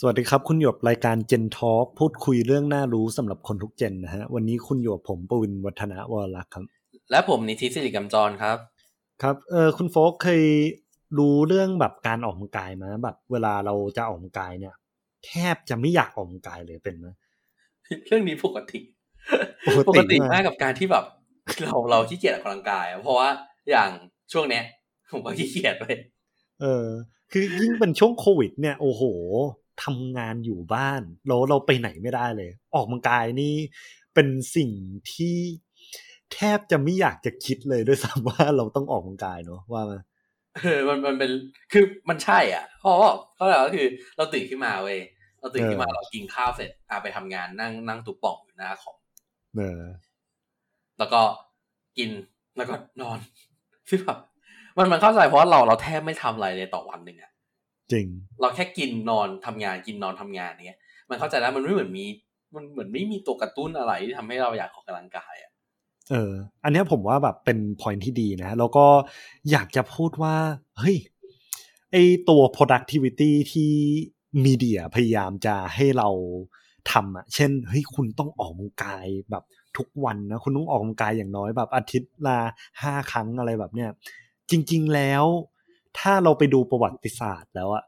สวัสดีครับ คุณหยบรายการ Gen Talk พูดคุยเรื่องน่ารู้สำหรับคนทุกเจนนะฮะ วันนี้คุณหยบผมปวินวัฒนาวรลักษ์ครับ และผมนิติสิริกำจรครับ ครับเออคุณโฟกเคยรู้เรื่องแบบการออกกำลังกายไหมแบบเวลาเราจะออกกำลังกายเนี่ย แทบจะไม่อยากออกกำลังกายเลยเป็นไหมเรื่องนี้ปกติปปกกติติมากมากกับการที่แบบเราเราขี้เกียจออกกำลังกายอะเพราะว่าอย่างช่วงเนี้ยผมก็ขี้เกียจเลยเออ คือยิ่งเป็นช่วงโควิด เนี่ยโอ้โห ทำงานอยู่บ้านแล้วเราไปไหนไม่ได้เลย ออกกำลังกายนี่เป็นสิ่งที่แทบจะไม่อยากจะคิดเลยด้วยซ้ำว่าเราต้องออกกำลังกายเนอะว่ามาเออมันมันเป็นคือมันใช่อะเพราะว่าเพราะอะไรก็คือเราตื่นขึ้นมาเว้ยเราตื่นขึ้นมาเออเรากินข้าวเสร็จอะไปทำงานนั่งนั่งตุบป่องอยู่หน้าคอมเออแล้วก็กินแล้วก็นอนคือแบบมันมันเข้าใจเพราะว่าเราเราแทบไม่ทำอะไรเลยต่อวันหนึ่งอะ จริง เราแค่กินนอนทำงานกินนอนทำงานเนี้ย มันเข้าใจแล้วมันไม่เหมือนมี มันเหมือนไม่มีตัวกระตุ้นอะไรที่ทำให้เราอยากออกกำลังกายอะเออ อันเนี้ยผมว่าแบบเป็น point ที่ดีนะ แล้วก็อยากจะพูดว่า เฮ้ย ไอตัว productivity ที่มีเดียพยายามจะให้เราทำอะเช่น เฮ้ย คุณต้องออกกำลังกายแบบทุกวันนะ คุณต้องออกกำลังกายอย่างน้อยแบบอาทิตย์ละห้าครั้งอะไรแบบเนี้ย จริง ๆ แล้ว ถ้าเราไปดูประวัติศาสตร์แล้วอะ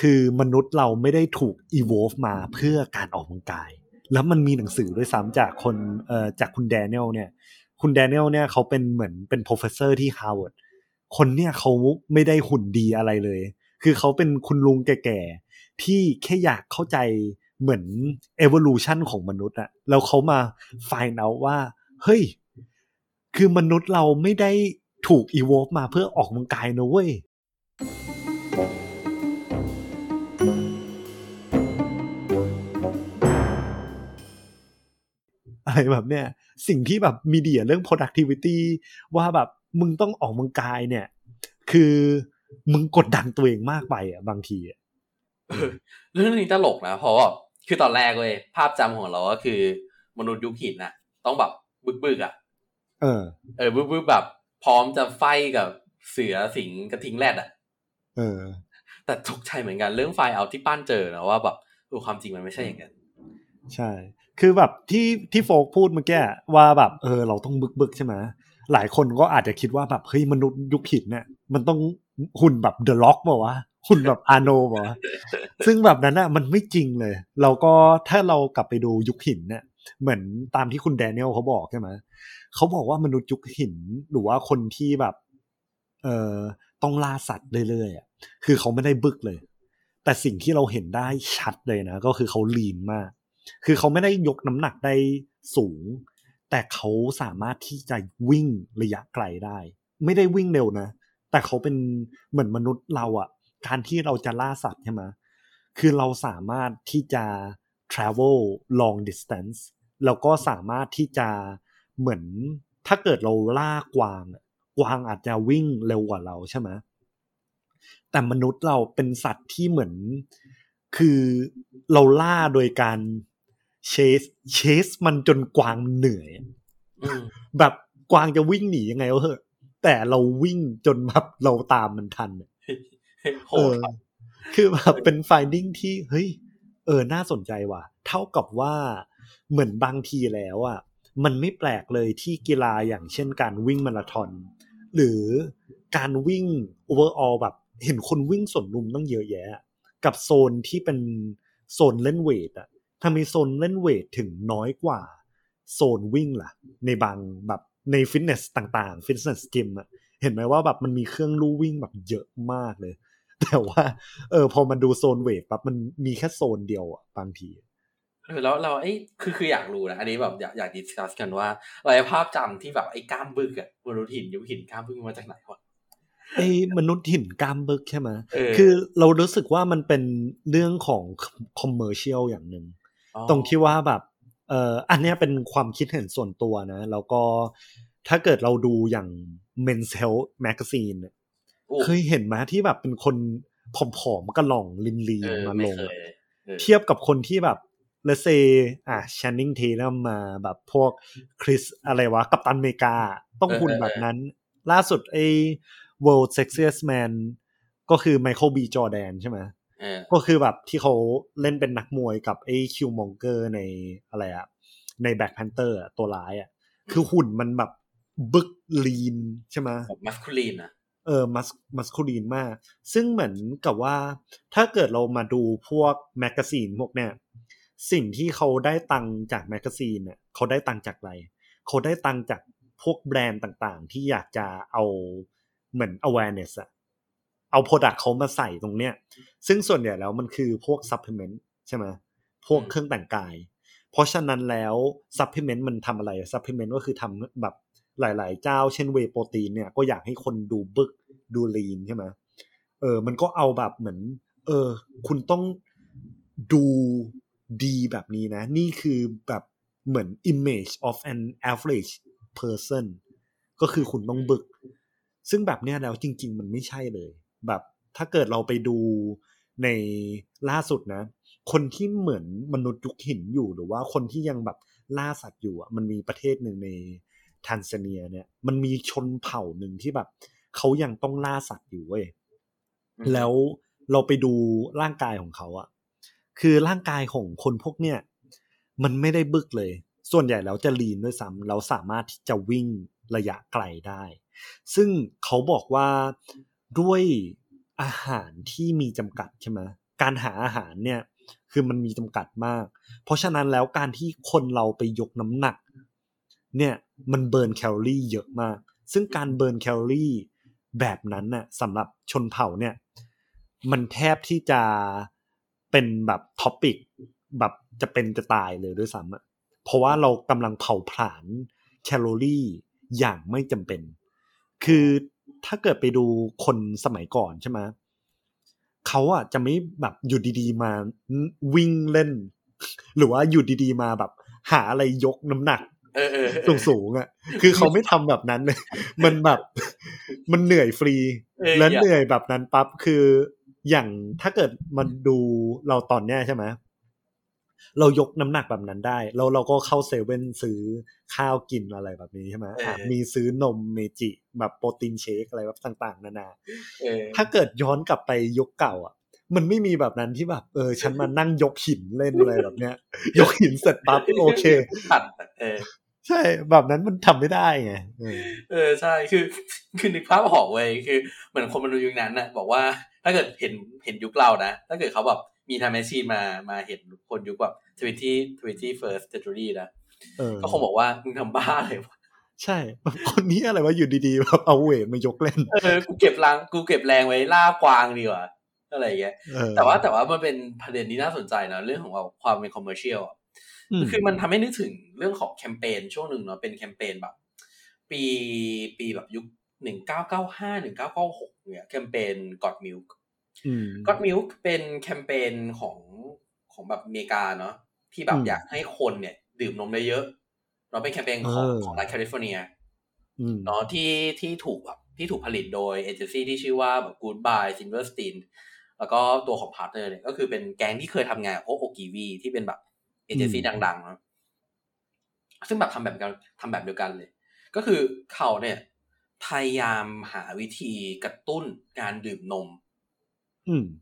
คือมนุษย์เราไม่ได้ถูก evolve มาเพื่อการออกกำลังกาย แล้วมันมีหนังสือด้วยซ้ำจากคนเอ่อจากคุณแดเนียลเนี่ย คุณแดเนียลเนี่ยเขาเป็นเหมือนเป็น professor ที่ Harvard คนเนี่ยเขาไม่ได้หุ่นดีอะไรเลย คือเขาเป็นคุณลุงแก่ๆ ที่แค่อยากเข้าใจเหมือน evolution ของมนุษย์อะแล้วเขามา find out ว่า เฮ้ย คือมนุษย์เราไม่ได้ถูก evolve มาเพื่อออกกำลังกายนะเว้ย อะไรแบบเนี้ยสิ่งที่แบบมีเดียเรื่อง productivity ว่าแบบมึงต้องออกกำลังกายเนี่ย คือมึงกดดันตัวเองมากไปอะบางทีอะเรื่องนี้ตลกนะเพราะว่าคือตอนแรกเว้ยภาพจำของเราก็คือ มนุษย์ยุคหินน่ะต้องแบบบึกบึกๆอะ เออ เออบึกบึกๆแบบพร้อมจะไฟกับเสือสิงห์กระทิงแรดอะ เออ แต่ตกใจเหมือนกันเรื่องไฟล์เอาที่ปั้นเจอนะว่าแบบเออความจริงมันไม่ใช่อย่างนั้นใช่ คือแบบที่ที่โฟกพูดเมื่อกี้ว่าแบบเออเราต้องบึกบึกใช่ไหมหลายคนก็อาจจะคิดว่าแบบเฮ้ยมนุษย์ยุคหินเนี่ยมันต้องหุ่นแบบเดอะล็อกบอกว่าวะหุ่นแบบอาโนบอกว่าวะซึ่งแบบนั้นอะมันไม่จริงเลย เราก็ถ้าเรากลับไปดูยุคหินเนี่ยเหมือนตามที่คุณแดเนียลเขาบอกใช่ไหมเขาบอกว่ามนุษย์ยุคหินหรือว่าคนที่แบบเอ่อต้องล่าสัตว์เรื่อยๆอะคือเขาไม่ได้บึกเลย แต่สิ่งที่เราเห็นได้ชัดเลยนะ ก็คือเขาลีนมาก คือเขาไม่ได้ยกน้ำหนักได้สูง แต่เขาสามารถที่จะวิ่งระยะไกลได้ ไม่ได้วิ่งเร็วนะ แต่เขาเป็นเหมือนมนุษย์เราอะการที่เราจะล่าสัตว์ใช่ไหมคือเราสามารถที่จะ travel long distance แล้วก็สามารถที่จะเหมือนถ้าเกิดเราล่ากวางกวางอาจจะวิ่งเร็วกว่าเราใช่ไหมแต่มนุษย์เราเป็นสัตว์ที่เหมือนคือเราล่าโดยการ เชสเชสมันจนกวางมันเหนื่อยอะอืมแบบกวางจะวิ่งหนียังไงวะเหอะแต่เราวิ่งจนแบบเราตามมันทันอะโหเอดอคือแบบเป็น finding ที่เฮ้ย เออ น่าสนใจว่ะ เท่ากับว่าเหมือนบางทีแล้วอะ มันไม่แปลกเลยที่กีฬาอย่างเช่นการวิ่งมาราธอน หรือการวิ่ง overall แบบ เห็นคนวิ่งสวนลุมตั้งเยอะแยะ กับโซนที่เป็นโซนเล่นเวทอะ ทำไมโซนเล่นเวทถึงน้อยกว่าโซนวิ่งล่ะ ในบางแบบในฟิตเนสต่างๆ ฟิตเนสจิมอะเห็นไหมว่าแบบมันมีเครื่องลู่วิ่งแบบเยอะมากเลย แต่ว่า เออ พอมันดูโซนเวทปั๊บมันมีแค่โซนเดียวอะบางทีเออแล้วเราไอ้ยคือคืออยากรู้นะอันนี้แบบอยากอยาก discuss กันว่าเราไอ้ภาพจำที่แบบไอ้กล้ามบึกอะมนุษย์หินยุคหินกล้ามบึกมาจากไหนวะไอ้มนุษย์หินกล้ามบึกใช่ไหมเออคือเรารู้สึกว่ามันเป็นเรื่องของ commercial อย่างหนึ่งอ๋อ ตรงที่ว่าแบบเอ่ออันเนี้ยเป็นความคิดเห็นส่วนตัวนะ แล้วก็ถ้าเกิดเราดูอย่าง Men's Health Magazine เนี่ยโอ้เคยเห็นไหมที่แบบเป็นคนผอมๆกระหล่องลินลีเออมาไม่ลงเคอะยออเทียบกับคนที่แบบเลเซอะช n นนิงเทนัมมาแบบพวกคริสอะไรวะ กัปตันอเมริกา ต้องหุ่นแบบนั้น ล่าสุดไอ้ World Sexiest Man ก็คือไมเคิลบีจอแดนใช่ไหมเอเออ ก็คือแบบที่เขาเล่นเป็นนักมวยกับไอ้คิวมองเกอร์ในอะไรอะในแบ็คแพนเตอร์ตัวร้ายอะคือหุ่นมันแบบบึกลีนใช่ไหมแบบมัสคูลีนนะเออมัสมัสคูลีนมาก ซึ่งเหมือนกับว่า ถ้าเกิดเรามาดูพวก magazine พวกเนี้ยสิ่งที่เขาได้ตังค์จาก magazine เนี่ยเขาได้ตังค์จากอะไร เขาได้ตังค์จากพวกแบรนด์ต่างๆ ที่อยากจะเอาเหมือน awareness อะ เอา product เขามาใส่ตรงเนี้ย ซึ่งส่วนใหญ่แล้วมันคือพวก supplement ใช่ไหมพวกเครื่องแต่งกาย เพราะฉะนั้นแล้ว supplement มันทำอะไร supplement ก็คือทำแบบหลาย ๆ เจ้าเช่น whey protein เนี่ยก็อยากให้คนดูบึกดูลีนใช่ไหมเออ มันก็เอาแบบเหมือน เออ คุณต้องดูดีแบบนี้นะ นี่คือแบบเหมือน image of an average person ก็คือคุณต้องบึก ซึ่งแบบเนี้ยแล้วจริง ๆ มันไม่ใช่เลย แบบถ้าเกิดเราไปดูในล่าสุดนะ คนที่เหมือนมนุษย์ยุคหินอยู่หรือว่าคนที่ยังแบบล่าสัตว์อยู่อะมันมีประเทศหนึ่งในทันซาเนียเนี่ยมันมีชนเผ่าหนึ่งที่แบบเขายังต้องล่าสัตว์อยู่เว้ยแล้วเราไปดูร่างกายของเขาอะคือร่างกายของคนพวกเนี่ย มันไม่ได้บึกเลย ส่วนใหญ่แล้วจะลีนด้วยซ้ำเราสามารถที่จะวิ่งระยะไกลได้ ซึ่งเขาบอกว่า ด้วยอาหารที่มีจำกัดใช่ไหมการหาอาหารเนี่ย คือมันมีจำกัดมาก เพราะฉะนั้นแล้วการที่คนเราไปยกน้ำหนัก เนี่ยมัน burn แคลอรี่เยอะมาก ซึ่งการ burn แคลอรี่แบบนั้นน่ะสำหรับชนเผ่าเนี่ย มันแทบที่จะเป็นแบบ topic แบบจะเป็นจะตายเลยด้วยซ้ำอะเพราะว่าเรากำลังเผาผลาญแคลอรี่อย่างไม่จำเป็น คือ ถ้าเกิดไปดูคนสมัยก่อนใช่ไหมเขาอะจะไม่แบบอยู่ดีๆมาวิ่งเล่น หรือว่าอยู่ดีๆมาแบบ หาอะไรยกน้ำหนักเออเออสูงสูงๆอะ คือเขาไม่ทำแบบนั้นเลยมันแบบ มันเหนื่อยฟรีเออแล้วอย่าเหนื่อยแบบนั้นปั๊บคืออย่างถ้าเกิดมันดูเราตอนเนี้ยใช่ไหม เรายกน้ำหนักแบบนั้นได้แล้วเราก็เข้าเซเว่นซื้อข้าวกินอะไรแบบนี้ใช่ไหมอะมีซื้อนมเมจิแบบ protein shake อะไรแบบต่างๆ นานาเออถ้าเกิดย้อนกลับไปยกเก่าอะ มันไม่มีแบบนั้นที่แบบเออฉันมานั่งยกหินเล่นอะไรแบบเนี้ย ยกหินเสร็จปั๊บโอเคตัดเออใช่แบบนั้นมันทำไม่ได้ไงเออเออใช่คือคือนึกภาพออกเว้ยคือเหมือนคนมนุษย์ยุคนั้นน่ะ บอกว่าถ้าเกิดเห็นเห็นยุคเรานะถ้าเกิดเขาแบบ มี time machine มามาเห็นคนยุคแบบ twenty twenty-first century นะเออก็คงบอกว่ามึงทำบ้าเลยวะใช่ คนนี้อะไรวะอยู่ดีๆแบบเอาเวทมายกเล่นเออกูเก็บแรงกูเก็บแรงไว้ล่ากวางดีกว่าอะไรอย่างเงี้ยเออแต่ว่าแต่ว่ามันเป็นประเด็นที่น่าสนใจนะเรื่องของแบบความเป็น commercial อะมคือมันทำให้นึกถึงเรื่องของแคมเปญช่วงหนึ่งเนาะเป็นแคมเปญแบบ ปีปีแบบยุคหนึ่งเก้าเก้าห้าหนึ่งเก้าเก้าหกเนี่ยแคมเปญ Got Milk อืม Got Milk เป็นแคมเปญของของแบบอเมริกาเนาะที่แบบอืมอยากให้คนเนี่ย ดื่มนมได้เยอะเนาะเป็นแคมเปญของเออของรัฐแคลิฟอร์เนียอืมเนาะที่ที่ถูกแบบที่ถูกผลิตโดยเอเจนซี่ที่ชื่อว่าแบบ Goodby Silverstein แล้วก็ตัวของ partner เนี่ยก็คือเป็นแก๊งที่เคยทำงานกับพวกโอกีวีที่เป็นแบบเอเจนซี่ดังๆเนาะซึ่งแบบทำแบบกันทำแบบเดียวกันเลย ก็คือเขาเนี่ย พยายามหาวิธีกระตุ้นการดื่มนมอืม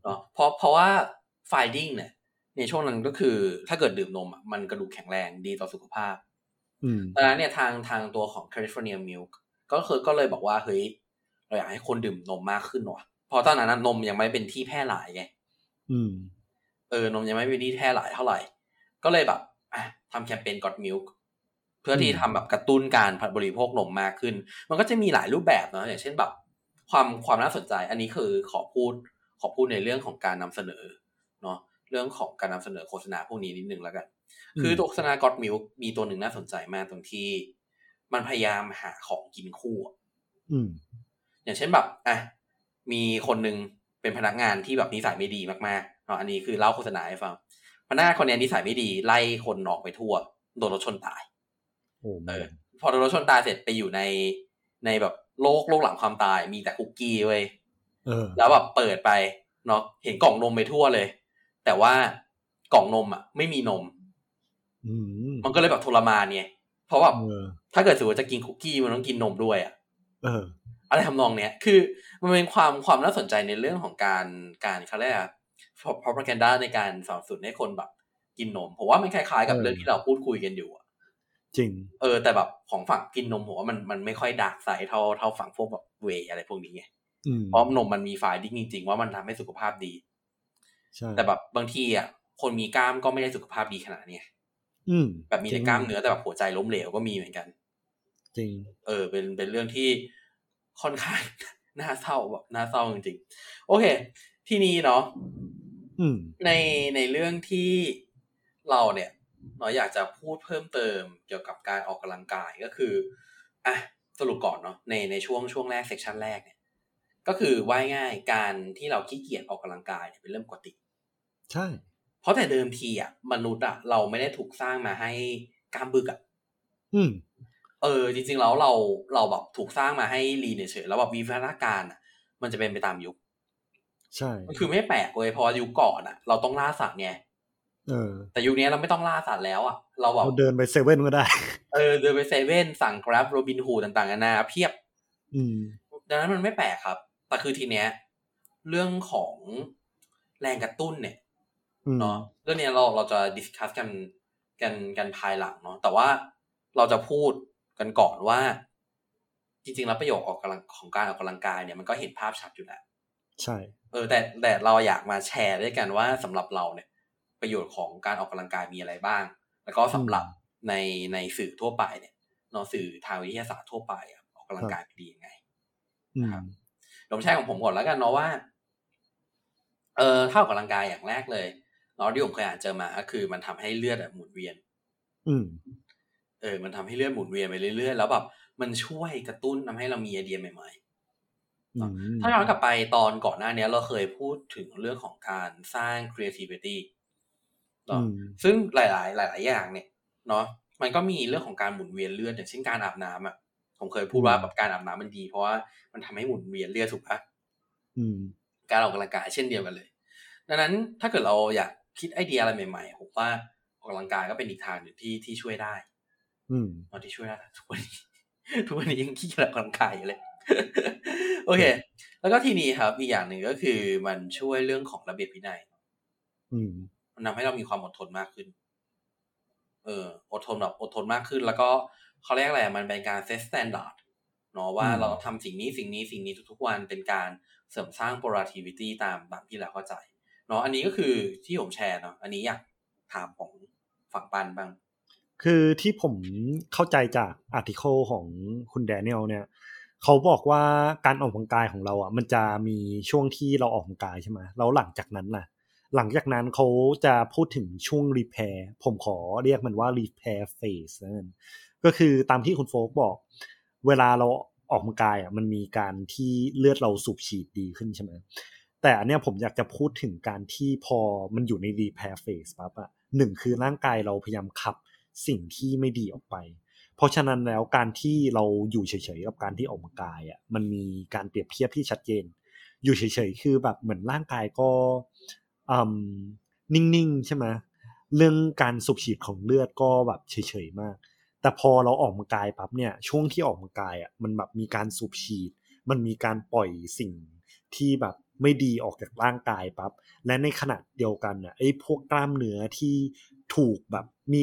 เนาะเพราะเพราะว่า finding เนี่ยในช่วงนั้นก็คือ ถ้าเกิดดื่มนมอะมันกระดูกแข็งแรงดีต่อสุขภาพอืมดังนั้นเนี่ยทางทางตัวของ California Milk ก็คือก็เลยบอกว่าเฮ้ยเราอยากให้คนดื่มนมมากขึ้นว่ะเพราะตอนนั้นนะนมยังไม่เป็นที่แพร่หลายไงอืมเออนมยังไม่เป็นที่แพร่หลายเท่าไหร่ ก็เลยแบบอะทำแคมเปญ God Milk เพื่อที่อืมทำแบบกระตุ้นการบริโภคนมมากขึ้น มันก็จะมีหลายรูปแบบเนาะอย่างเช่นแบบ ความความน่าสนใจ อันนี้คือขอพูด ขอพูดในเรื่องของการนำเสนอเนาะเรื่องของการนำเสนอโฆษณาพวกนี้นิดนึงแล้วกันคือตัวโฆษณา God Milk มีตัวหนึ่งน่าสนใจมากตรงที่ มันพยายามหาของกินคู่อะอืมอย่างเช่นแบบอะมีคนหนึ่งเป็นพนักงานที่แบบนิสัยไม่ดีมากๆเนาะอันนี้คือเล่าโฆษณาให้ฟังพนักงานคนนี้นิสัยไม่ดีไล่คนออกไปทั่วโดนรถชนตายโอ้เอแม่อพอโดนรถชนตายเสร็จไปอยู่ในในแบบโลกโลกหลังความตายมีแต่คุกกี้เว้ยเออ แล้วแบบเปิดไปเนาะเห็นกล่องนมไปทั่วเลย แต่ว่ากล่องนมอะ ไม่มีนมอืมมันก็เลยแบบทรมานเนี่ยเพราะแบบเออถ้าเกิดสมมติจะกินคุกกี้มันต้องกินนมด้วยอะเอออะไรทำนองเนี้ย คือมันเป็นความความน่าสนใจในเรื่องของการการเขาเรียกอะไร propaganda ในการสอนสุดให้คนแบบ กินนมผมว่ามันคล้ายๆกับเออเรื่องที่เราพูดคุยกันอยู่อะจริง เออ แต่แบบของฝั่งกินนมผมว่ามันมันไม่ค่อยดาร์กไซด์เท่าเท่าฝั่งพวกแบบเวย์อะไรพวกนี้ไงอืม เพราะนมมันมีฝ่ายดิ้งจริง ๆ ว่ามันทำให้สุขภาพดีใช่แต่แบบบางทีอะคนมีกล้ามก็ไม่ได้สุขภาพดีขนาดเนี้ยอืมแบบมีแต่กล้ามเนื้อแต่แบบหัวใจล้มเหลวก็มีเหมือนกัน จริง เออ เป็นเป็นเรื่องที่ค่อนข้างน่าเศร้าแบบน่าเศร้าจริงๆโอเค ที่นี้เนาะอืมในในเรื่องที่เราเนี่ยเราอยากจะพูดเพิ่มเติมเกี่ยวกับการออกกำลังกายก็คืออะสรุปก่อนเนาะในในช่วงช่วงแรกเซกชันแรกเนี่ย ก็คือว่ายง่ายการที่เราขี้เกียจออกกำลังกายเนี่ยเป็นเรื่องปกติ ใช่ เพราะแต่เดิมทีอะมนุษย์อะเราไม่ได้ถูกสร้างมาให้กล้ามบึกอะอืม เออ จริง ๆ แล้วเราเราแบบถูกสร้างมาให้ลีนเฉยๆแล้วแบบวิวัฒนาการอะ มันจะเป็นไปตามยุค ใช่มันคือไม่แปลกเลยเพราะว่ายุคก่อนอะ เราต้องล่าสัตว์ไงเออ แต่ยุคนี้เราไม่ต้องล่าสัตว์แล้วอะเราแบบเราเดินไปเซเว่นก็ได้ เออเดินไปเซเว่นสั่ง Grab โรบินฮูต่างๆนานาเพียบ อืมดังนั้นมันไม่แปลกครับ แต่คือทีเนี้ย เรื่องของแรงกระตุ้นเนี่ยอืมเนาะเรื่องเนี้ยเราเราจะดิสคัสกันกันกันภายหลังเนาะแต่ว่าเราจะพูดกันก่อนว่า จริง ๆ แล้วประโยชน์ออกกำลังของการออกกำลังกายเนี่ยมันก็เห็นภาพชัดอยู่แล้วใช่ เออ แต่แต่เราอยากมาแชร์ด้วยกันว่าสำหรับเราเนี่ย ประโยชน์ของการออกกำลังกายมีอะไรบ้าง แล้วก็สำหรับในในสื่อทั่วไปเนี่ยเนาะสื่อทางวิทยาศาสตร์ทั่วไปอะออกกำลังกายเป็นดียังไงอืมครับ ผมแชร์ของผมก่อนแล้วกันเนาะว่า เออถ้าออกกำลังกายอย่างแรกเลยเนาะที่ผมเคยอ่านเจอมาก็คือมันทำให้เลือดอะหมุนเวียน อืม เออ มันทำให้เลือดหมุนเวียนไปเรื่อยๆแล้วแบบมันช่วยกระตุ้นทำให้เรามีไอเดียใหม่อืมๆถ้าย้อนกลับไปตอนก่อนหน้านี้เราเคยพูดถึงเรื่องของการสร้าง creativity เนาะอืมซึ่งหลาย ๆ หลาย ๆ อย่างเนี่ย เนาะมันก็มีเรื่องของการหมุนเวียนเลือดอย่างเช่นการอาบน้ำอะ ผมเคยพูดว่าแบบการอาบน้ำมันดี เพราะว่ามันทำให้หมุนเวียนเลือดถูกปะอืมการออกกำลังกายเช่นเดียวกันเลย ดังนั้นถ้าเกิดเราอยากคิดไอเดียอะไรใหม่ๆผมว่าออกกำลังกายก็เป็นอีกทางหนึ่งที่ที่ช่วยได้ อืมเอาที่ช่วยได้ทุกวันนี้ทุกวันนี้ยังขี้เกียจออกกำลังกายอยู่เลยโอเค แล้วก็ทีนี้ครับอีกอย่างหนึ่งก็คือมันช่วยเรื่องของระเบียบวินัยอืมมันทำให้เรามีความอดทนมากขึ้น เออ อดทนแบบอดทนมากขึ้น แล้วก็ เขาเรียกอะไรอะมันเป็นการ set standard เนาะว่าอืมเราทำสิ่งนี้สิ่งนี้สิ่งนี้ทุกๆวันเป็นการเสริมสร้าง productivity ตามตามที่เราเข้าใจเนาะอันนี้ก็คือที่ผมแชร์เนาะอันนี้อยากถามของฝั่งปันบ้าง คือที่ผมเข้าใจจาก article ของคุณแดเนียลเนี่ยเขาบอกว่าการออกกำลังกายของเราอะมันจะมีช่วงที่เราออกกำลังกายใช่ไหมแล้วหลังจากนั้นน่ะ หลังจากนั้นเขาจะพูดถึงช่วง repair ผมขอเรียกมันว่ารีเพร์เฟสนั่น ก็คือตามที่คุณโฟกบอก เวลาเราออกกำลังกายอะมันมีการที่เลือดเราสูบฉีดดีขึ้นใช่ไหมแต่อันเนี้ยผมอยากจะพูดถึงการที่พอมันอยู่ในรีเพร์เฟสปั๊บอะหนึ่งคือร่างกายเราพยายามขับสิ่งที่ไม่ดีออกไป เพราะฉะนั้นแล้วการที่เราอยู่เฉยๆกับการที่ออกกำลังกายอะมันมีการเปรียบเทียบที่ชัดเจน อยู่เฉยๆคือแบบเหมือนร่างกายก็นิ่งๆใช่ไหมเรื่องการสูบฉีดของเลือดก็แบบเฉยๆมาก แต่พอเราออกกำลังกายปั๊บเนี่ยช่วงที่ออกกำลังกายอะมันแบบมีการสูบฉีด มันมีการปล่อยสิ่งที่แบบไม่ดีออกจากร่างกายปั๊บและในขณะเดียวกันอะไอ้พวกกล้ามเนื้อที่ถูกแบบมี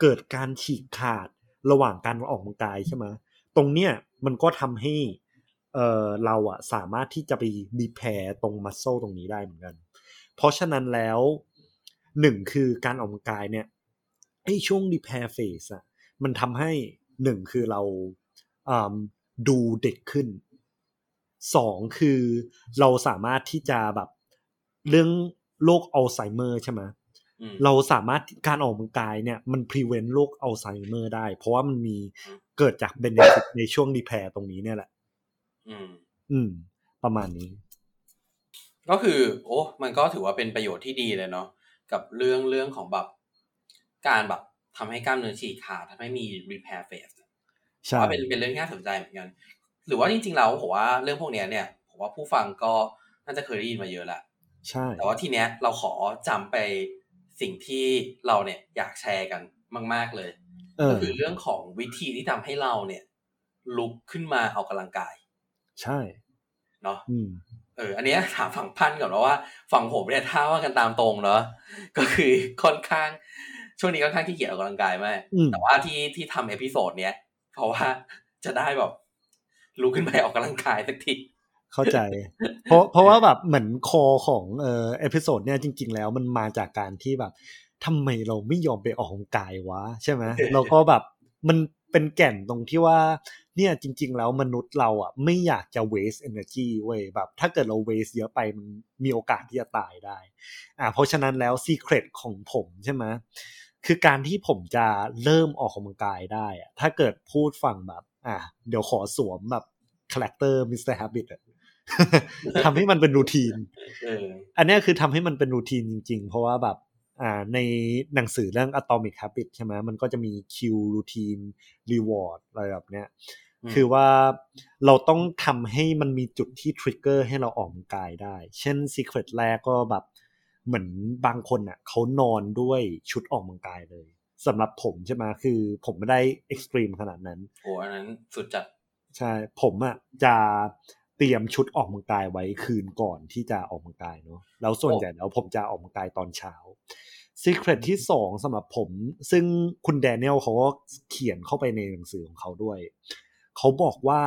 เกิดการฉีกขาดระหว่างการออกกำลังกายใช่ไหมตรงเนี้ยมันก็ทำให้เออเราอะสามารถที่จะไปrepair ตรง muscle ตรงนี้ได้เหมือนกัน เพราะฉะนั้นแล้วหนึ่งคือการออกกำลังกายเนี่ยไอ้ช่วง repair phase อะ มันทำให้หนึ่งคือเราอ่าดูเด็กขึ้นสองคือเราสามารถที่จะแบบเรื่องโรคอัลไซเมอร์ใช่ไหมอืมเราสามารถการออกกำลังกายเนี่ยมัน prevent โรคอัลไซเมอร์ได้ เพราะว่ามันมีเกิดจาก benefit ในช่วง repair ตรงนี้เนี่ยแหละ อืม อืม ประมาณนี้ ก็คือ โอ้มันก็ถือว่าเป็นประโยชน์ที่ดีเลยเนาะกับเรื่องเรื่องของแบบการแบบ ทำให้กล้ามเนื้อฉีกขาดทำให้มี repair phase ใช่ว่าเป็นเป็นเรื่องที่น่าสนใจเหมือนกัน หรือว่าจริงๆแล้วผมว่าเรื่องพวกเนี้ยเนี่ยผมว่าผู้ฟังก็น่าจะเคยได้ยินมาเยอะแหละใช่ แต่ว่าทีเนี้ยเราขอจำไปสิ่งที่เราเนี่ยอยากแชร์กันมาก ๆเลยเอก็อคือเรื่องของวิธีที่ทำให้เราเนี่ย ลุกขึ้นมาออกกำลังกาย ใช่เนาะอืมเออ อันเนี้ยถามฝั่งป้านก่อนว่า ฝั่งผมเนี่ยถ้าว่ากันตามตรงเนาะก็คือค่อนข้าง ช่วงนี้ค่อนข้างขี้เกียจออกกำลังกายมากอืมแต่ว่าที่ที่ทำ episode เนี้ยเพราะว่าจะได้แบบลุกขึ้นไปออกกำลังกายสักทีเข้าใจ เพราะเพราะว่าแบบเหมือน core ของเอ่อ episode เนี่ยจริง ๆ แล้วมันมาจากการที่แบบทำไมเราไม่ยอมไปออกกำลังกายวะ ใช่ไหมแล้วก็แบบมันเป็นแก่นตรงที่ว่าเนี่ยจริง ๆ แล้วมนุษย์เราอะไม่อยากจะ waste energy เว้ยแบบ ถ้าเกิดเรา waste เยอะไปมันมีโอกาสที่จะตายได้ อ่าเพราะฉะนั้นแล้ว secret ของผมใช่ไหม คือการที่ผมจะเริ่มออกกำลังกายได้อะถ้าเกิดพูดฟังแบบ อ่าเดี๋ยวขอสวมแบบ character Mr. Habit อะทำให้มันเป็น routineเอออันเนี้ยคือทำให้มันเป็นรูทีนจริง ๆ เพราะว่าแบบอ่าในหนังสือเรื่อง Atomic Habit ใช่ไหมมันก็จะมี Q routine reward อะไรแบบเนี้ยอืมคือว่าเราต้องทำให้มันมีจุดที่ทริกเกอร์ให้เราออกกำลังกายได้ เช่น Secret แรกก็แบบ เหมือนบางคนอะเขานอนด้วยชุดออกกำลังกายเลยสำหรับผมใช่ไหมคือผมไม่ได้เอ็กซ์ตรีมขนาดนั้นโอ้อันนั้นสุดจัดใช่ผมอะ่ะจะเตรียมชุดออกกำลังกายไว้คืนก่อนที่จะออกกำลังกายเนาะแล้วส่วนใหญ่แล้วผมจะออกกำลังกายตอนเช้า Secret ที่สองสำหรับผม ซึ่งคุณแดเนียลเขาก็เขียนเข้าไปในหนังสือของเขาด้วย เขาบอกว่า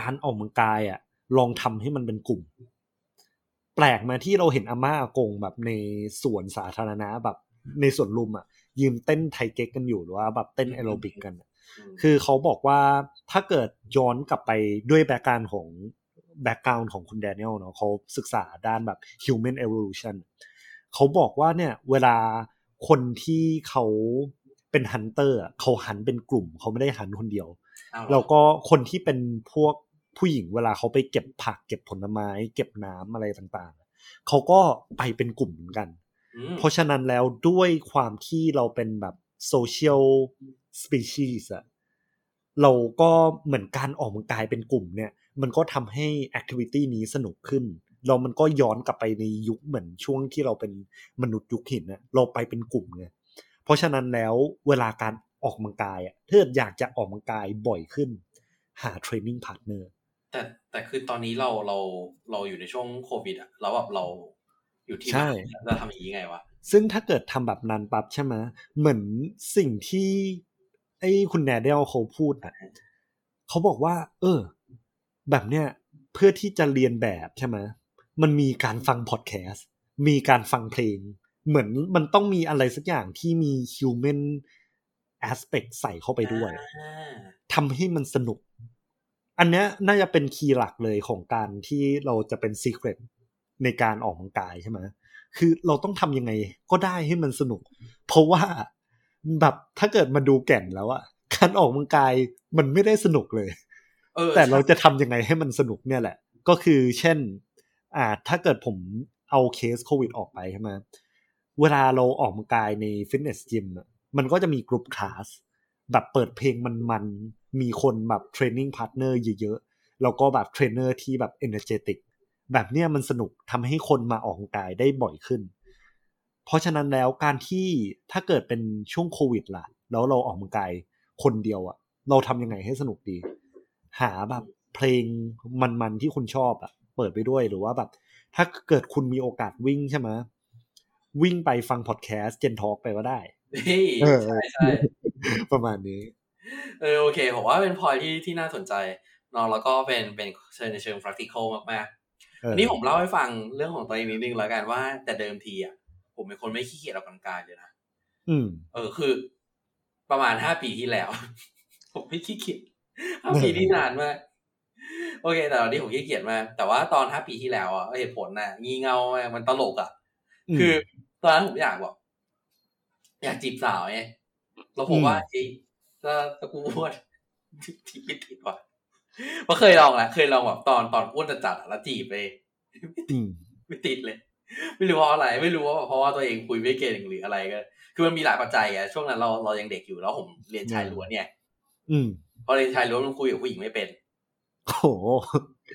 การออกกำลังกายอะ่ะ ลองทำให้มันเป็นกลุ่ม แปลกไหมาที่เราเห็นอาม่าอากงแบบในสวนสาธารณะแบบในสวนลุมอะ่ะ ยืนเต้นไทเก๊กกันอยู่หรือว่าแบบเต้นแอโรบิกกันอะอืมคือเขาบอกว่าถ้าเกิดย้อนกลับไปด้วย background ของ background ของคุณแดเนียลเนาะเขาศึกษาด้านแบบ human evolution เขาบอกว่าเนี่ยเวลาคนที่เขาเป็น hunter เขา hunt เป็นกลุ่มเขาไม่ได้ hunt คนเดียวเอาเหรอแล้วก็คนที่เป็นพวก ผู้หญิงเวลาเขาไปเก็บผักเก็บผลไม้ เก็บน้ำอะไรต่างๆ เขาก็ไปเป็นกลุ่มเหมือนกันอืมเพราะฉะนั้นแล้วด้วยความที่เราเป็นแบบ social species อะเราก็เหมือนการออกกำลังกายเป็นกลุ่มเนี่ย มันก็ทำให้ activity นี้สนุกขึ้นเรามันก็ย้อนกลับไปในยุคเหมือนช่วงที่เราเป็นมนุษย์ยุคหินเนี่ยเราไปเป็นกลุ่มไงเพราะฉะนั้นแล้วเวลาการออกกำลังกายอะถ้าเกิดอยากจะออกกำลังกายบ่อยขึ้น หา training partner แต่แต่คือตอนนี้เราเราเราอยู่ในช่วงโควิดอะแล้วแบบเราอยู่ที่ใช่บ้านเราทำอย่างนี้ไงวะซึ่งถ้าเกิดทำแบบนั้นปั๊บใช่ไหมเหมือนสิ่งที่ ไอ้คุณแนเดลเขาพูดอะเขาบอกว่า เออ แบบเนี้ยเพื่อที่จะเรียนแบบใช่ไหมมันมีการฟังพอดแคสต์มีการฟังเพลง เหมือนมันต้องมีอะไรสักอย่างที่มี human aspect ใส่เข้าไปด้วยอ่าทำให้มันสนุก อันเนี้ยน่าจะเป็นคีย์หลักเลยของการที่เราจะเป็น secret ในการออกกำลังกายใช่ไหมคือเราต้องทำยังไงก็ได้ให้มันสนุก เพราะว่าแบบถ้าเกิดมาดูแก่นแล้วอะการออกกำลังกายมันไม่ได้สนุกเลยเออแต่เราจะทำยังไงให้มันสนุกเนี่ยแหละ ก็คือเช่น อ่า ถ้าเกิดผมเอาเคสโควิดออกไปใช่ไหมเวลาเราออกกำลังกายในฟิตเนสจิมอะมันก็จะมีกลุ่มคลาสแบบเปิดเพลงมันๆ มีคนแบบ training partner เยอะๆ แล้วก็แบบเทรนเนอร์ที่แบบ energetic แบบเนี้ยมันสนุกทำให้คนมาออกกำลังกายได้บ่อยขึ้น เพราะฉะนั้นแล้วการที่ถ้าเกิดเป็นช่วงโควิดล่ะ แล้วเราออกกำลังกายคนเดียวอะเราทำยังไงให้สนุกดี หาแบบเพลงมันๆที่คุณชอบอะเปิดไปด้วยหรือว่าแบบ ถ้าเกิดคุณมีโอกาสวิ่งใช่ไหมวิ่งไปฟังพอดแคสต์เจนทอ k ไปก็ได้เฮ้ยเออใช่ใช่ประมาณนี้ เออโอเคผมว่าเป็นพอยที่ที่น่าสนใจเนาะแล้วก็เป็นเป็นเชิงในเชิง practical มากเอๆออันนี้ผมเล่าให้ฟังเรื่องของตัวเองนิดนึงแล้วกันว่า แต่เดิมทีอะผมเป็นคนไม่ขี้เกียจออกกำลังกายเลยนะอืม เออคือ ประมาณห้าปีที่แล้ว ผมไม่ขี้เกียจห้าปีที่นานมากโอเค แต่ตอนนี้ผมขี้เกียจมากแต่ว่าตอนห้าปีที่แล้วอะเหตุผลน่ะงี่เง่ามากมันตลกอะอืมคือตอนนั้นผมอยากบอกอยากจีบสาวไงแล้วผมอืมว่าเอ้ย ถ้าถ้ากูอ้วนจีบไม่ติดว่ะเพราะเคยลองแหละเคยลองแบบตอนตอนอ้วนจัดๆอะแล้วจีบไปอืมไม่ติดเลย ไม่รู้เพราะอะไร ไม่รู้ว่าเพราะว่าตัวเองคุยไม่เก่งหรืออะไรก็ คือมันมีหลายปัจจัยอะช่วงนั้นเราเรายังเด็กอยู่แล้วผมเรียนชายล้วนเนี่ย อืมพอเรียนชายล้วนมันคุยกับผู้หญิงไม่เป็นโอ้โห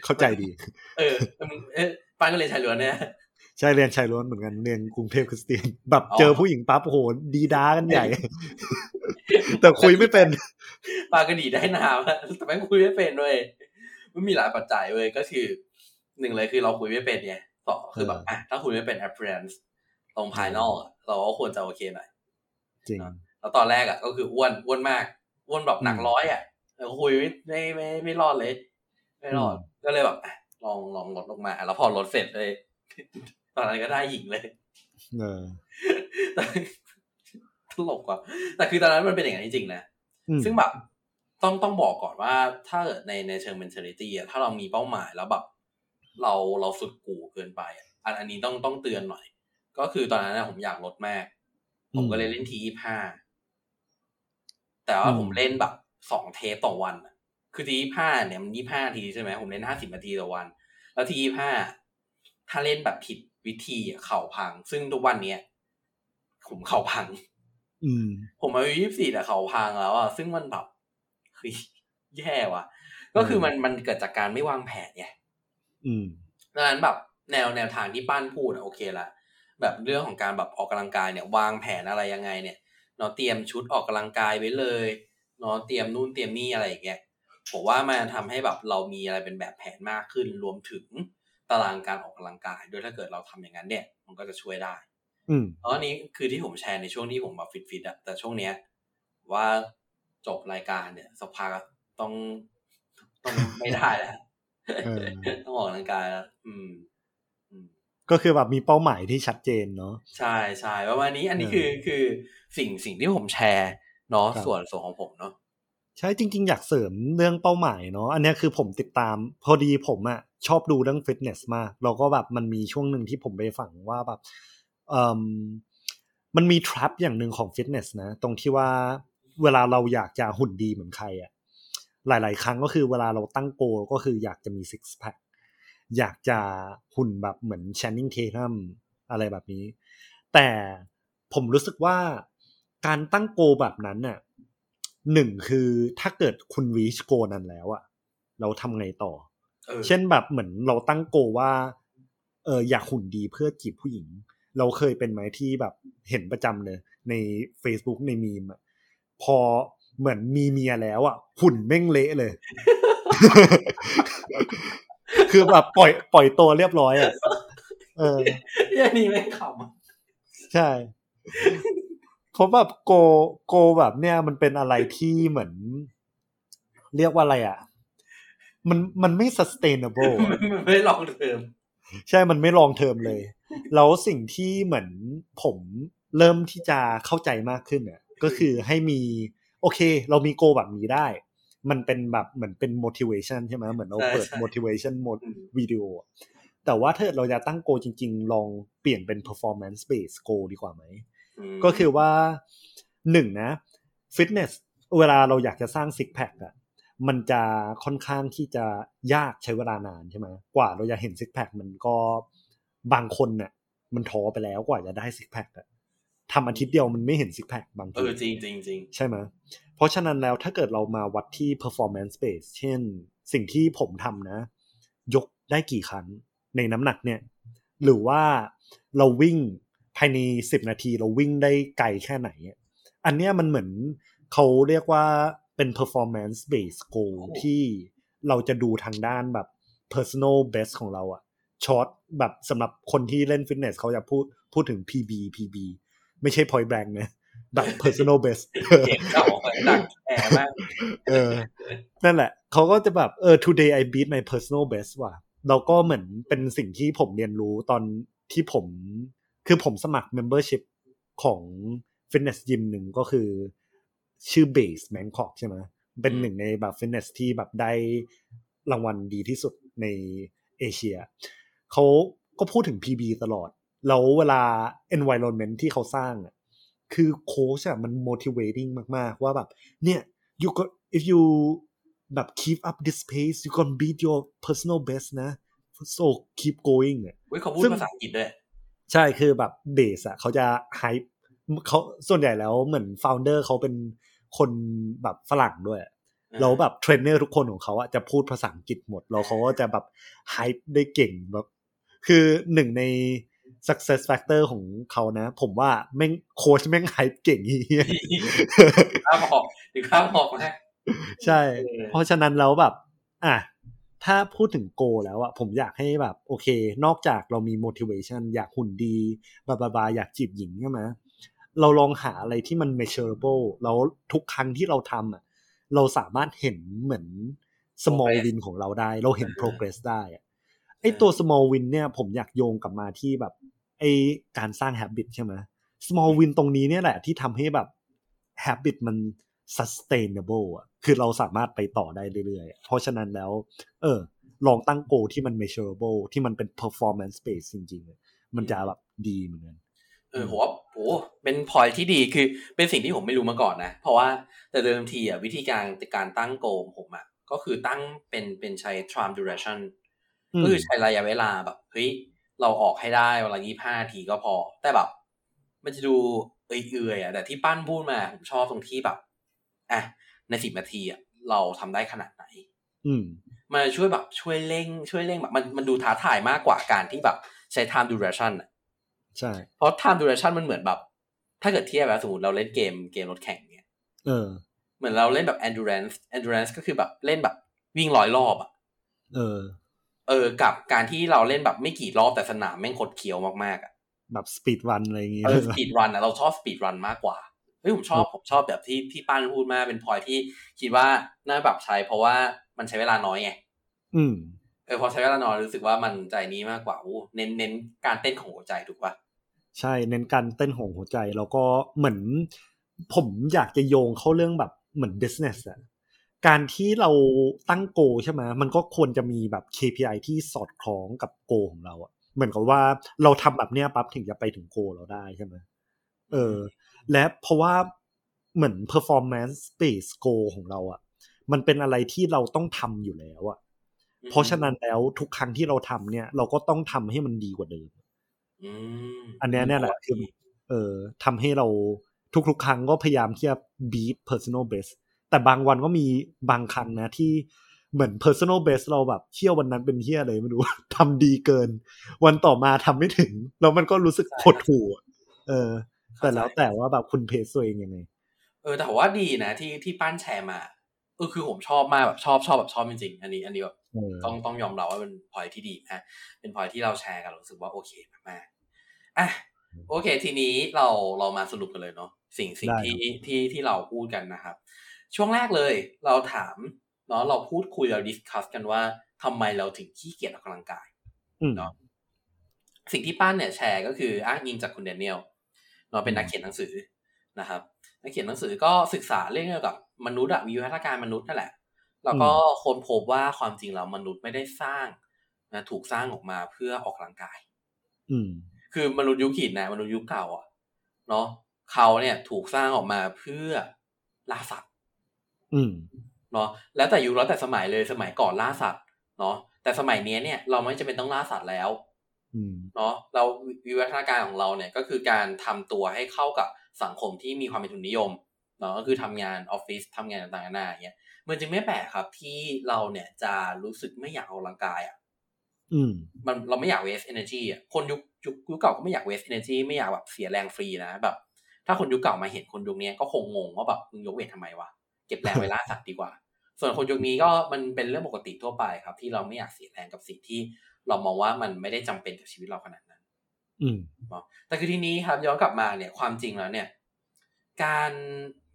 เข้าใจดี เออมึงเอ๊ะป้านก็เรียนชายล้วนเนี่ย ใช่เรียนชายล้วนเหมือนกันเรียนกรุงเทพคริสเตียนแบบอ๋อเจอผู้หญิงปั๊บโอ้โหดีด้ากันใหญ่ แต่คุยไม่เป็นป้าก็ดีได้นามแต่ไม่คุยไม่เป็นด้วยมันมีหลายปัจจัยเว้ยก็คือหนึ่งเลยคือเราคุยไม่เป็นไงสองคือแบบอะถ้าคุยไม่เป็น appearance ตรงภายนอกอะเราก็ควรจะโอเคหน่อยจริงแล้วตอนแรกอะ ก็คืออ้วนอ้วนมากอ้วนแบบหนักอืมร้อยอะเออคุยไม่ไม่ไม่ไม่รอดเลย ไม่รอดอืมก็เลยแบบอะลองลองลดลงมา แล้วพอลดเสร็จเลย ตอนนั้นก็ได้หญิงเลยเออแต่ตลกว่ะแต่คือตอนนั้นมันเป็นอย่างนั้นจริงๆนะอืมซึ่งแบบต้องต้องบอกก่อนว่าถ้าเกิดในในเชิง mentality อะถ้าเรามีเป้าหมายแล้วแบบ เราเราสุดกู่เกินไปอะอันอันนี้ต้องต้องเตือนหน่อย ก็คือตอนนั้นนะผมอยากลดมากผมก็เลยเล่นทียี่ห้าแต่ว่าอืมผมเล่นแบบสองเทปต่อวันอะคือทียี่ห้าเนี่ยมันยี่ห้าทีใช่ไหมผมเล่นห้าสิบนาทีต่อวัน แล้วทียี่ห้า ถ้าเล่นแบบผิดวิธีอะเข่าพัง ซึ่งทุกวันเนี้ยผมเข่าพัง อืม ผมอายุยี่สิบสี่แต่เขาพังแล้วอะซึ่งมันแบบคือแย่ว่ะ ก็คือมันมันเกิดจากการไม่วางแผนไงอืมดังนั้นแบบแนวแนวทางที่ป้านพูดอะโอเคละแบบเรื่องของการแบบออกกำลังกายเนี่ย วางแผนอะไรยังไงเนี่ยเนาะเตรียมชุดออกกำลังกายไว้เลยเนาะเตรียมนู่นเตรียมนี่อะไรอย่างเงี้ยผมว่ามันทำให้แบบเรามีอะไรเป็นแบบแผนมากขึ้นรวมถึง ตารางการออกกำลังกายด้วยถ้าเกิดเราทำอย่างนั้นเนี่ย มันก็จะช่วยได้ อืมแล้วอันนี้คือที่ผมแชร์ในช่วงที่ผมแบบฟิตฟิตๆอะแต่ช่วงเนี้ยว่าจบรายการเนี่ยสักพักอะต้องต้องไม่ได้แล้วเออต้องออกกำลังกายแล้วอืมอืมก็คือแบบมีเป้าหมายที่ชัดเจนเนาะใช่ใช่ประมาณนี้อันนี้เออคือคือสิ่งสิ่งที่ผมแชร์เนาะครับส่วนส่วนของผมเนาะ ใช่จริง ๆ อยากเสริมเรื่องเป้าหมายเนาะอันนี้คือผมติดตาม พอดีผมอะชอบดูเรื่องฟิตเนสมากแล้วก็แบบมันมีช่วงหนึ่งที่ผมไปฝังว่าแบบมมันมีทรัพอย่างหนึ่งของฟิตเนสนะตรงที่ว่าเวลาเราอยากจะหุ่นดีเหมือนใครอะหลาย ๆ ครั้งก็คือเวลาเราตั้งโกก็คืออยากจะมีซิกแพคอยากจะหุ่นแบบเหมือนแชนนิงเททัมอะไรแบบนี้ แต่ผมรู้สึกว่าการตั้งโกแบบนั้นน่ะ หนึ่งคือถ้าเกิดคุณรีชโกนั้นแล้วอะเราทำไงต่อเออเช่นแบบเหมือนเราตั้งโกลว่าเอออยากหุ่นดีเพื่อจีบผู้หญิง เราเคยเป็นไหมที่แบบเห็นประจำเลยใน Facebook ในมีมอะพอเหมือนมีเมียแล้วอะหุ่นแม่งเละเลย คือแบบปล่อยปล่อยตัวเรียบร้อยอะเอออันนี้ไม่งขำอะใช่ เพราะแบบโกโกแบบเนี้ยมันเป็นอะไรที่เหมือน เรียกว่าอะไรอะ มันมันไม่ sustainable อะมันไม่ long termใช่มันไม่ long term เลย แล้วสิ่งที่เหมือนผมเริ่มที่จะเข้าใจมากขึ้นเนี่ยก็คือให้มี โอเค เรามี goal แบบนี้ได้ มันเป็นแบบเหมือนเป็น motivation ใช่ไหมเหมือนเราเปิด motivation mode อืมวิดีโออะแต่ว่าถ้าเราจะตั้ง goal จริง ๆ ลองเปลี่ยนเป็น performance based goal ดีกว่าไหมม ก็คือว่าหนึ่งนะฟิตเนสเวลาเราอยากจะสร้างซิกแพคอะมันจะค่อนข้างที่จะยากใช้เวลานานใช่ไหมกว่าเราจะเห็นซิกแพคมันก็บางคนเนี่ยมันท้อไปแล้วกว่าจะได้ซิกแพคอะทำอาทิตย์เดียวมันไม่เห็นซิกแพคบางเอทีอจริงจริงจริงใช่ไหมเพราะฉะนั้นแล้วถ้าเกิดเรามาวัดที่ performance base เช่น สิ่งที่ผมทำนะ ยกได้กี่ครั้งในน้ำหนักเนี่ย หรือว่าเราวิ่ง ภายในสิบนาทีเราวิ่งได้ไกลแค่ไหนอะอันเนี้ยมันเหมือนเขาเรียกว่าเป็น performance based goal ที่เราจะดูทางด้านแบบ personal best ของเราอะช็อตแบบสำหรับคนที่เล่นฟิตเนสเขาจะพูดพูดถึง PB PB ไม่ใช่ point blank นะแบบ personal best เจ็บเก่าไปดักแอบมากเออ นั่นแหละ เขาก็จะแบบเออ today I beat my personal best ว่ะเราก็เหมือนเป็นสิ่งที่ผมเรียนรู้ตอนที่ผม คือผมสมัคร membership ของ fitness gym หนึ่งก็คือ ชื่อ base Bangkok ใช่ไหมเป็นหนึ่งในแบบ fitness ที่แบบได้รางวัลดีที่สุดในเอเชียเขาก็พูดถึง PB ตลอด แล้วเวลา environment ที่เขาสร้างอะคือโค้ชอะมัน motivating มากๆ ว่าแบบ เนี่ย you got if you แบบ keep up this pace you gonna beat your personal best นะ so keep going อะเว้ยเขาพูดซึ่งภาษาอังกฤษด้วย ใช่คือแบบ Base อะเขาจะ hype เขาส่วนใหญ่แล้วเหมือนฟ o วเดอร์เขาเป็นคนแบบฝรั่งด้วยแล้วแบบเทรนเนอร์ทุกคนของเขาอะจะพูดภาษาอังกฤษหมด แล้วเขาก็จะแบบไฮได้เก่งแบบ คือหนึ่งใน success factor ของเขานะ ผมว่าแม่งโค้ชแม่ง hype เก่งเหี้ยข้ามออกถึงข้ามออกนะใช่เออเพราะฉะนั้นแล้วแบบ อะ ถ้าพูดถึงโกแล้วอะผมอยากให้แบบโอเค นอกจากเรามี motivation อยากหุ่นดีบาบาบาอยากจีบหญิงใช่ไหมเราลองหาอะไรที่มัน measurable แล้วทุกครั้งที่เราทำอะเราสามารถเห็นเหมือน small win ของเราได้ เราเห็น progress ได้อะไอตัว small win เนี่ยผมอยากโยงกลับมาที่แบบไอการสร้าง habit ใช่ไหม small win ตรงนี้เนี่ยแหละที่ทำให้แบบ habit มัน sustainable อะคือเราสามารถไปต่อได้เรื่อยๆ เพราะฉะนั้นแล้ว เออ ลองตั้งโกที่มัน measurable ที่มันเป็น performance based จริงๆ มันจะแบบดีเหมือนกันเออผมว่าโอ้เป็นพอยที่ดีคือเป็นสิ่งที่ผมไม่รู้มาก่อนนะ เพราะว่าแต่เดิมทีอะวิธีการการตั้งโกของผมอะก็คือตั้งเป็นเป็นใช้ time duration ก็คือใช้ระยะเวลาแบบเฮ้ยเราออกให้ได้เวลายี่ห้าทีก็พอ แต่แบบ มันจะดูเอื่อยๆอะแต่ที่ปั้นพูดมาผมชอบตรงที่แบบ อะในสิบนาทีอะเราทำได้ขนาดไหน อืมมันช่วยแบบช่วยเร่ง ช่วยเร่งแบบมันมันดูท้าทายมากกว่าการที่แบบใช้ time duration อะใช่ เพราะ time duration มันเหมือนแบบ ถ้าเกิดเทียบแบบสมมติเราเล่นเกมเกมรถแข่งเนี่ยเออ เหมือนเราเล่นแบบ endurance endurance ก็คือแบบเล่นแบบวิ่งร้อยรอบอะเออ เออ กับการที่เราเล่นแบบไม่กี่รอบแต่สนามแม่งคดเคี้ยวมากๆอะ แบบ speed run อะไรอย่างเงี้ย เออ speed run อะเราชอบ speed run มากกว่า เฮ้ยผมชอบผมชอบแบบที่พี่ป้านพูดมาเป็นพอยที่คิดว่าน่าปรับใช้เพราะว่ามันใช้เวลาน้อยไงอืมเออพอใช้เวลาน้อยรู้สึกว่ามันใจนี้มากกว่าอู้เน้นเน้นการเต้นของหัวใจถูกปะใช่เน้นการเต้นของหัวใจแล้วก็เหมือน ผมอยากจะโยงเข้าเรื่องแบบเหมือน business อะการที่เราตั้งโกใช่ไหมมันก็ควรจะมีแบบ KPI ที่สอดคล้องกับโกของเราอะเหมือนกับว่าเราทำแบบเนี้ยปั๊บถึงจะไปถึงโกเราได้ใช่ไหมเออ และเพราะว่าเหมือน performance based goal ของเราอะมันเป็นอะไรที่เราต้องทำอยู่แล้วอะเพราะฉะนั้นแล้วทุกครั้งที่เราทำเนี่ย เราก็ต้องทำให้มันดีกว่าเดิมอืมอันเนี้ยเนี่ยแหละคือเออทำให้เราทุกๆ ครั้งก็พยายามที่จะ beat personal best แต่บางวันก็มีบางครั้งนะที่เหมือน personal best เราแบบเที่ยววันนั้นเป็นเที่ยอะไรไม่รู้ ทำดีเกิน วันต่อมาทำไม่ถึง แล้วมันก็รู้สึกหดหู่อะเออ แต่แล้วแต่ว่าแบบคุณเพสตัวเองยังไงเออแต่ว่าดีนะที่ที่ป้านแชร์มาเออคือผมชอบมากแบบชอบชอบแบบชอบจริงๆอันนี้ อันนี้แบบเออต้องต้องยอมรับว่าเป็นพอยที่ดีนะเป็นพอยที่เราแชร์กันรู้สึกว่าโอเคมากๆอะโอเค ทีนี้เราเรามาสรุปกันเลยเนาะสิ่งสิ่งได้ที่ที่ที่เราพูดกันนะครับ ช่วงแรกเลยเราถามเนาะเราพูดคุยเรา discuss กันว่าทำไมเราถึงขี้เกียจออกกำลังกายอืมเนาะสิ่งที่ป้านเนี่ยแชร์ก็คืออ้างอิงจากคุณแดเนียล เนาะเป็นนักเขียนหนังสือนะครับนักเขียนหนังสือก็ศึกษาเรื่องเกี่ยวกับมนุษย์อะวิวัฒนาการมนุษย์นั่นแหละแล้วก็ค้นพบว่าความจริงแล้วมนุษย์ไม่ได้สร้างนะถูกสร้างออกมาเพื่อออกกำลังกาย อืม คือมนุษย์ยุคหินนะมนุษย์ยุคเก่าอะเนาะเขาเนี่ยถูกสร้างออกมาเพื่อล่าสัตว์อืมเนาะแล้วแต่ยุคแล้วแต่สมัยเลยสมัยก่อนล่าสัตว์เนาะแต่สมัยนี้เนี่ยเราไม่จำเป็นต้องล่าสัตว์แล้วอืม เนาะเราวิวัฒนาการของเราเนี่ยก็คือการทำตัวให้เข้ากับสังคมที่มีความเป็นทุนนิยมเนาะก็คือทำงานออฟฟิศทำงานต่างๆนานาอย่างเงี้ยมันจึงไม่แปลกครับที่เราเนี่ยจะรู้สึกไม่อยากออกกำลังกายอะอืมมันเราไม่อยาก waste energy อะคนยุคยุคยุคเก่าก็ไม่อยาก waste energy ไม่อยากแบบเสียแรงฟรีนะแบบ ถ้าคนยุคเก่ามาเห็นคนยุคนี้ก็คงงงว่าแบบมึงยกเวททำไมวะเก็บแรงไว้ล่าสัตว์ดีกว่า ส่วนคนยุคนี้ก็มันเป็นเรื่องปกติทั่วไปครับ ที่เราไม่อยากเสียแรงกับสิ่งที่ เรามองว่ามันไม่ได้จำเป็นกับชีวิตเราขนาดนั้น อืมเนาะแต่คือทีนี้ครับย้อนกลับมาเนี่ยความจริงแล้วเนี่ย การ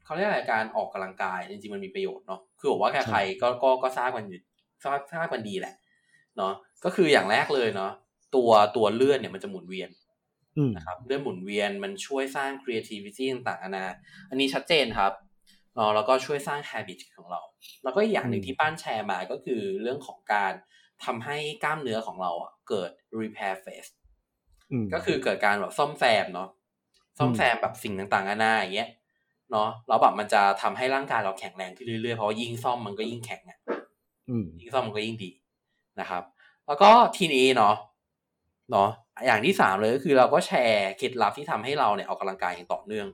เขาเรียกอะไรการออกกำลังกายจริงๆมันมีประโยชน์เนาะคือบอกว่าใครๆก็ก็ก็ทราบกันอยู่ทราบทราบกันดีแหละเนาะก็คืออย่างแรกเลยเนาะตัวตัวเลือดเนี่ยมันจะหมุนเวียนอืมนะครับเลือดหมุนเวียนมันช่วยสร้าง creativity ต่างๆนานาอันนี้ชัดเจนครับเนาะแล้วก็ช่วยสร้าง habit ของเรา แล้วก็อีกอย่างหนึ่งที่ป้านแชร์มาก็คือเรื่องของการ ทำให้กล้ามเนื้อของเราอะเกิด repair phase อืมก็คือเกิดการแบบซ่อมแซมเนาะซ่อมแซมแบบสิ่งต่างๆนานาอย่างเงี้ยเนาะแล้วแบบมันจะทำให้ร่างกายเราแข็งแรงขึ้นเรื่อยๆเพราะว่ายิ่งซ่อมมันก็ยิ่งแข็งอะอืมยิ่งซ่อมมันก็ยิ่งดีนะครับ แล้วก็ทีนี้เนาะเนาะอย่างที่สามเลยก็คือเราก็แชร์เคล็ดลับที่ทำให้เราเนี่ยออกกำลังกายอย่างต่อเนื่อง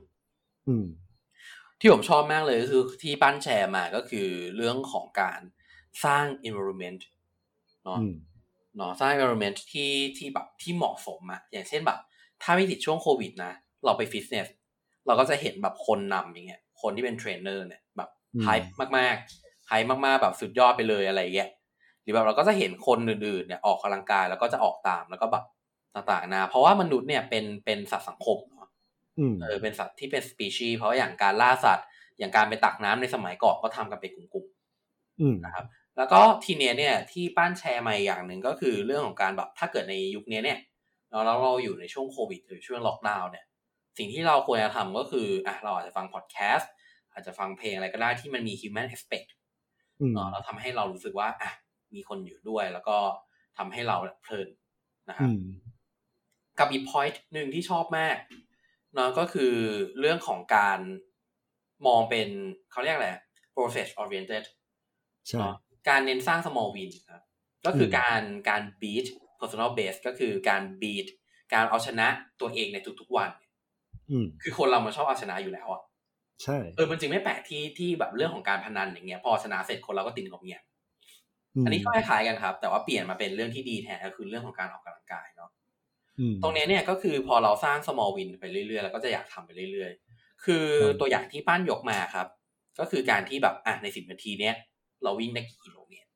อืมที่ผมชอบมากเลยก็คือที่ปั้นแชร์มาก็คือเรื่องของการสร้าง environment เนาะอืมเนาะสร้าง environment ที่ที่แบบที่เหมาะสมอะอย่างเช่นแบบ ถ้าไม่ติดช่วงโควิดนะเราไปฟิตเนสเราก็จะเห็นแบบคนนำอย่างเงี้ย คนที่เป็นเทรนเนอร์เนี่ยแบบอืม hype มากๆ hype มากๆแบบสุดยอดไปเลยอะไรเงี้ยหรือแบบเราก็จะเห็นคนอื่นๆเนี่ยออกกำลังกายแล้วก็จะออกตามแล้วก็แบบต่างๆนะเพราะว่ามนุษย์เนี่ยเป็นเป็นสัตว์สังคมเนาะเออเป็นสัตว์ที่เป็นสปีชีส์เพราะอย่างการล่าสัตว์ อย่างการไปตักน้ำในสมัยก่อนก็ทำกันเป็นกลุ่มๆนะครับ แล้วก็ทีเนี้ยเนี่ยที่ป้านแชร์มาอย่างหนึ่งก็คือเรื่องของการแบบถ้าเกิดในยุคนี้เนี่ยเราเราอยู่ในช่วงโควิดหรือช่วงล็อกดาวน์เนี่ยสิ่งที่เราควรจะทำก็คืออะเราอาจจะฟังพอดแคสต์อาจจะฟังเพลงอะไรก็ได้ที่มันมี human aspect เนาะเราทำให้เรารู้สึกว่าอะมีคนอยู่ด้วย แล้วก็ทำให้เราเพลินนะครับกับอีก point หนึ่งที่ชอบมากเนาะก็คือเรื่องของการมองเป็นเขาเรียกอะไร process oriented เนาะ การเน้นสร้าง small win ครับก็คือการการ beat personal base ก็คือการ beat การเอาชนะตัวเองในทุกๆวันคือคนเรามันชอบเอาชนะอยู่แล้วอะใช่เออมันจริงไม่แปลกที่ที่แบบเรื่องของการพนันอย่างเงี้ย พอชนะเสร็จคนเราก็ติดกับเงียบอันนี้ก็คล้ายๆกันครับ แต่ว่าเปลี่ยนมาเป็นเรื่องที่ดีแทนก็คือเรื่องของการออกกำลังกายเนาะตรงนี้เนี่ยก็คือพอเราสร้าง small win ไปเรื่อยๆแล้วก็จะอยากทำไปเรื่อย ๆ คือตัวอย่างที่ป้านยกมาครับ ก็คือการที่แบบอะในสิบนาทีเนี้ย เราวิ่งได้กี่กิโลเมตร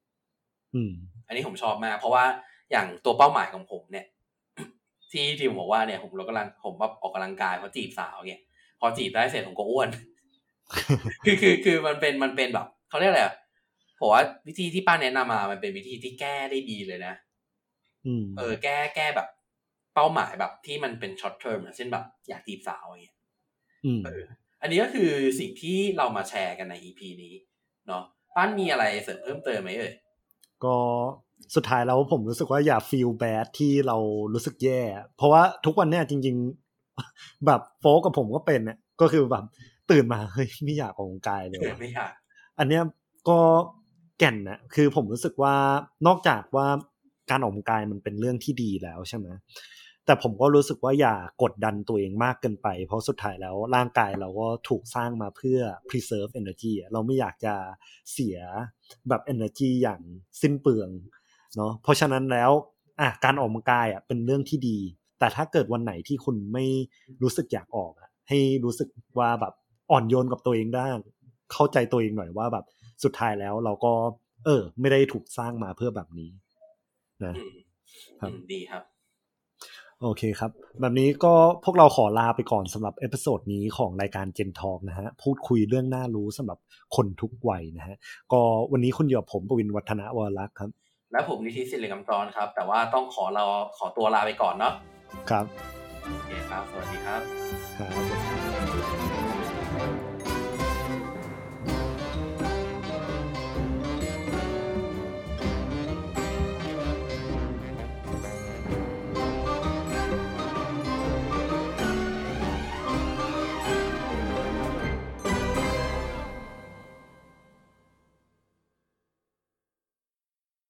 อันนี้ผมชอบมาก เพราะว่าอย่างตัวเป้าหมายของผมเนี่ย ที่ทีมบอกว่าเนี่ย ผมเรากำลังผมแบบออกกำลังกายเพราะจีบสาวเนี่ยพอจีบได้เสร็จผมก็อ้วน คือคือคือมันเป็นมันเป็นแบบเขาเรียกอะไรอะผมว่าวิธีที่ป้าแนะนำมา มันเป็นวิธีที่แก้ได้ดีเลยนะเออ แก้แก้แบบ เป้าหมายแบบที่มันเป็น short term เช่นแบบ อยากจีบสาวอย่างเงี้ยเอออันนี้ก็คือสิ่งที่เรามาแชร์กันใน EP นี้ เนาะ ป้านมีอะไรเสริมเพิ่มเติมไหมเอ่ยก็สุดท้ายแล้วผมรู้สึกว่าอย่า feel bad ที่เรารู้สึกแย่ เพราะว่าทุกวันเนี้ยจริง ๆ แบบโฟกับผมก็เป็นเนี่ยก็คือแบบตื่นมาเฮ้ยไม่อยากออกกำลังกายเลยไม่อยากอันเนี้ยก็แก่นนะคือผมรู้สึกว่านอกจากว่าการออกกำลังกายมันเป็นเรื่องที่ดีแล้วใช่ไหม แต่ผมก็รู้สึกว่าอย่ากดดันตัวเองมากเกินไป เพราะสุดท้ายแล้วร่างกายเราก็ถูกสร้างมาเพื่อ preserve energy เราไม่อยากจะเสียแบบ energy อย่างสิ้นเปลืองเนาะเพราะฉะนั้นแล้วอะการออกกำลังกายอะเป็นเรื่องที่ดี แต่ถ้าเกิดวันไหนที่คุณไม่รู้สึกอยากออกอะให้รู้สึกว่าแบบอ่อนโยนกับตัวเองได้เข้าใจตัวเองหน่อยว่าแบบสุดท้ายแล้วเราก็ เออ ไม่ได้ถูกสร้างมาเพื่อแบบนี้ นะครับดีครับ โอเคครับ แบบนี้ก็พวกเราขอลาไปก่อนสำหรับ episode นี้ของรายการ Gen Talk นะฮะ พูดคุยเรื่องน่ารู้สำหรับคนทุกวัยนะฮะ ก็วันนี้คุณอยู่กับผมปวินวัฒนวรักษ์ครับ และผมนิติศิริกำจรครับ แต่ว่าต้องขอเราขอตัวลาไปก่อนเนาะครับโอเคครับ สวัสดีครับครับ